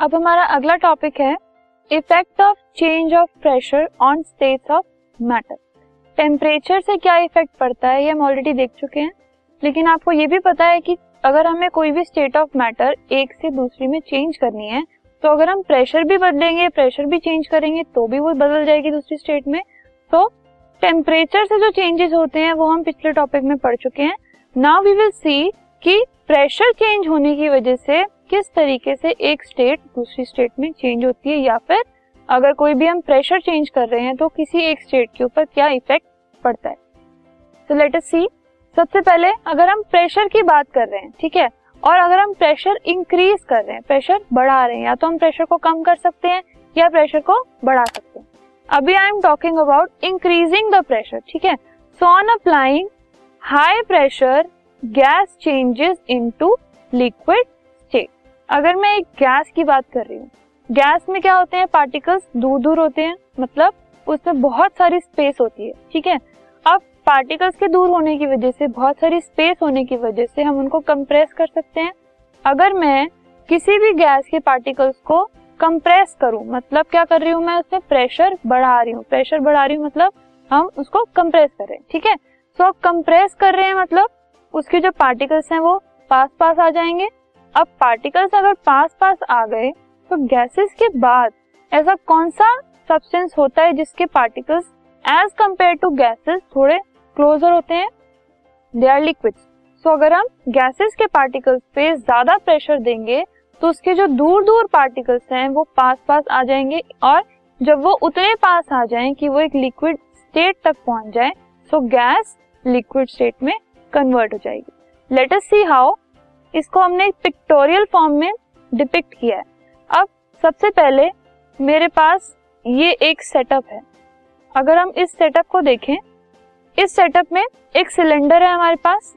अब हमारा अगला टॉपिक है effect of change of pressure on states of matter temperature से क्या इफ़ेक्ट पड़ता है, ये हम ऑलरेडी देख चुके हैं, लेकिन आपको ये भी पता है कि अगर हमें कोई भी स्टेट ऑफ़ मैटर एक से दूसरी में चेंज करनी है तो अगर हम प्रेशर भी बदलेंगे प्रेशर भी चेंज करेंगे तो भी वो बदल जाएगी दूसरी स्टेट में तो टेम्परेचर से जो चेंजेस होते हैं, वो हम पिछले टॉपिक में पढ़ चुके हैं। नाउ वी विल सी कि प्रेशर चेंज होने की वजह से किस तरीके से एक स्टेट दूसरी स्टेट में चेंज होती है, या फिर अगर कोई भी हम प्रेशर चेंज कर रहे हैं तो किसी एक स्टेट के ऊपर क्या इफ़ेक्ट पड़ता है? तो लेट अस सी सबसे पहले अगर हम प्रेशर की बात कर रहे हैं, ठीक है? और अगर हम प्रेशर इंक्रीज कर रहे हैं प्रेशर बढ़ा रहे हैं, या तो हम प्रेशर को कम कर सकते हैं, या प्रेशर को बढ़ा सकते हैं। अभी I am talking about increasing the pressure ठीक है? So on applying high pressure gas changes into liquid अगर मैं एक गैस की बात कर रही हूँ, गैस में क्या होते हैं? पार्टिकल्स दूर दूर होते हैं मतलब उसमें बहुत सारी स्पेस होती है, ठीक है? अब पार्टिकल्स के दूर होने की वजह से, बहुत सारी स्पेस होने की वजह से हम उनको कंप्रेस कर सकते हैं। अगर मैं किसी भी गैस के पार्टिकल्स को कंप्रेस करूँ मतलब क्या कर रही हूँ मैं उसमें? प्रेशर बढ़ा रही हूँ प्रेशर बढ़ा रही हूँ मतलब हम उसको कंप्रेस कर रहे हैं, ठीक है? सो कंप्रेस कर रहे हैं मतलब उसके जो पार्टिकल्स हैं वो पास पास आ जाएँगे अब पार्टिकल्स अगर पास पास आ गए तो गैसेस के बाद ऐसा कौन सा सब्सटेंस होता है जिसके particles as compare to gases थोड़े क्लोजर होते हैं? दे आर लिक्विड सो अगर हम गैसेस के पार्टिकल्स पे ज़्यादा प्रेशर देंगे तो उसके जो दूर दूर पार्टिकल्स हैं, वो पास पास आ जाएँगे और जब वो उतने पास आ जाएँ कि वो एक लिक्विड स्टेट तक पहुँच जाए सो गैस लिक्विड स्टेट में कन्वर्ट हो जाएगी. लेट अस सी हाउ इसको हमने पिक्टोरियल फॉर्म में डिपिक्ट किया है। अब सबसे पहले मेरे पास ये एक सेटअप है। अगर हम इस सेटअप को देखें, इस सेटअप में एक सिलेंडर है हमारे पास,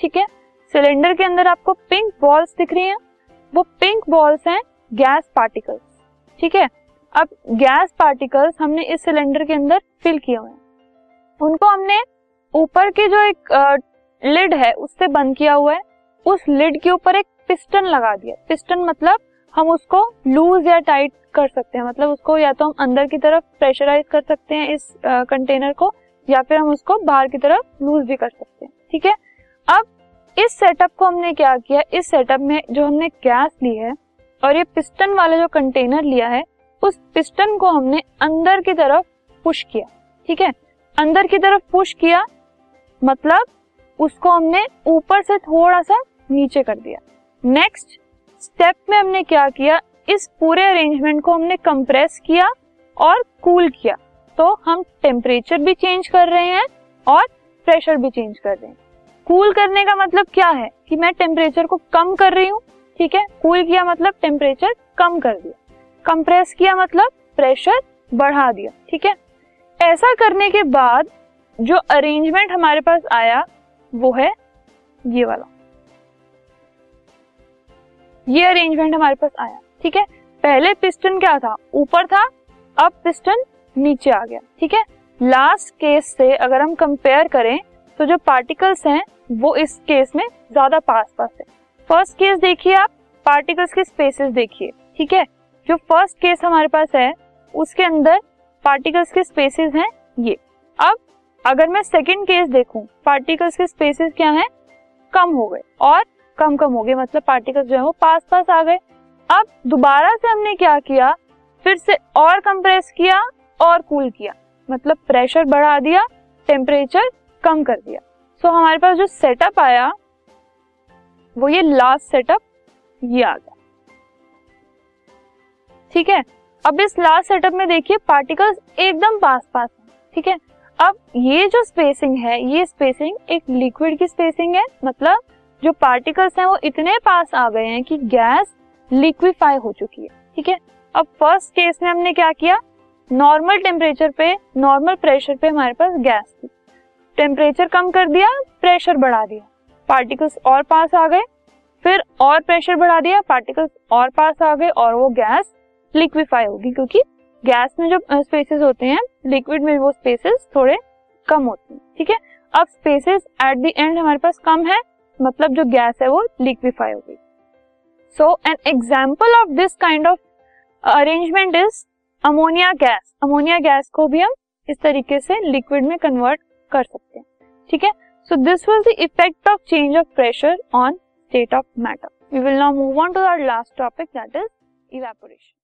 ठीक है? सिलेंडर के अंदर आपको पिंक बॉल्स दिख रही हैं। वो पिंक बॉल्स हैं गैस पार्टिकल्स ठीक है? अब गैस पार्टिकल्स हमने इस सिलेंडर के अंदर फिल किए हुए हैं। उनको हमने ऊपर के जो एक लिड है, उससे बंद किया हुआ है। उस लिड के ऊपर एक पिस्टन लगा दिया। पिस्टन मतलब हम उसको लूज या टाइट कर सकते हैं। मतलब उसको या तो हम अंदर की तरफ़ प्रेशराइज कर सकते हैं इस कंटेनर को, या फिर हम उसको बाहर की तरफ़ लूज भी कर सकते हैं। ठीक है? अब इस सेटअप को हमने क्या किया? इस सेटअप में जो हमने गैस ली है और ये पिस्टन वाला जो कंटेनर लिया है, उस पिस्टन को हमने अंदर की तरफ़ पुश किया। ठीक है? अंदर की तरफ़ पुश किया मतलब उसको हमने ऊपर से थोड़ा सा नीचे कर दिया। नेक्स्ट स्टेप में हमने क्या किया? इस पूरे अरेंजमेंट को हमने कंप्रेस किया और कूल cool किया। तो हम टेम्परेचर भी चेंज कर रहे हैं और प्रेशर भी चेंज कर रहे हैं। कूल cool करने का मतलब क्या है? कि मैं टेम्परेचर को कम कर रही हूँ, ठीक है? कूल cool किया मतलब टेम्परेचर कम कर दिया। कंप्रेस किया मतलब प्रेशर बढ़ा दिया, ठीक है? ऐसा करने के बाद जो अरेंजमेंट हमारे पास आया, वो है ये वाला। ये अरेंजमेंट हमारे पास आया, ठीक है? पहले पिस्टन क्या था? ऊपर था, अब पिस्टन नीचे आ गया, ठीक है? लास्ट केस से अगर हम कंपेयर करें तो जो पार्टिकल्स हैं, वो इस केस में ज़्यादा पास पास है। फ़र्स्ट केस देखिए आप पार्टिकल्स के स्पेसेस देखिए, ठीक है? जो फ़र्स्ट केस हमारे पास है, उसके अंदर पार्टिकल्स के स्पेसेस हैं ये। अब, अगर मैं सेकंड केस देखूँ पार्टिकल्स के स्पेसेस क्या हैं? कम हो गए, और कम कम हो गए मतलब पार्टिकल्स जो है वो पास पास आ गए। अब दोबारा से हमने क्या किया? फिर से और कंप्रेस किया और कूल किया। मतलब प्रेशर बढ़ा दिया टेम्परेचर कम कर दिया। सो so, हमारे पास जो सेटअप आया वो ये लास्ट सेटअप ये आ गया। ठीक है? अब इस लास्ट सेटअप में देखिए पार्टिकल्स एकदम पास पास ठीक है? अब ये जो स्पेसिंग है ये स्पेसिंग एक लिक्विड की स्पेसिंग है मतलब जो पार्टिकल्स हैं वो इतने पास आ गए हैं कि गैस लिक्विफाई हो चुकी है, ठीक है? अब फ़र्स्ट केस में हमने क्या किया? नॉर्मल टेम्परेचर पे नॉर्मल प्रेशर पे हमारे पास गैस थी। टेम्परेचर कम कर दिया प्रेशर बढ़ा दिया। पार्टिकल्स और पास आ गए, फिर और प्रेशर बढ़ा दिया पार्टिकल्स और पास आ गए और वो गैस लिक्विफाई होगी, क्योंकि गैस में जो स्पेसेस होते हैं लिक्विड में वो स्पेसेस थोड़े कम होते हैं, ठीक है? अब स्पेसेस एट द एंड हमारे पास कम है मतलब जो गैस है वो लिक्विफाई हो गई। So an example of this kind of arrangement is ammonia gas ammonia gas को भी हम इस तरीके से लिक्विड में कन्वर्ट कर सकते हैं। ठीक है? So this was the effect of change of pressure on state of matter we will now move on to our last topic that is evaporation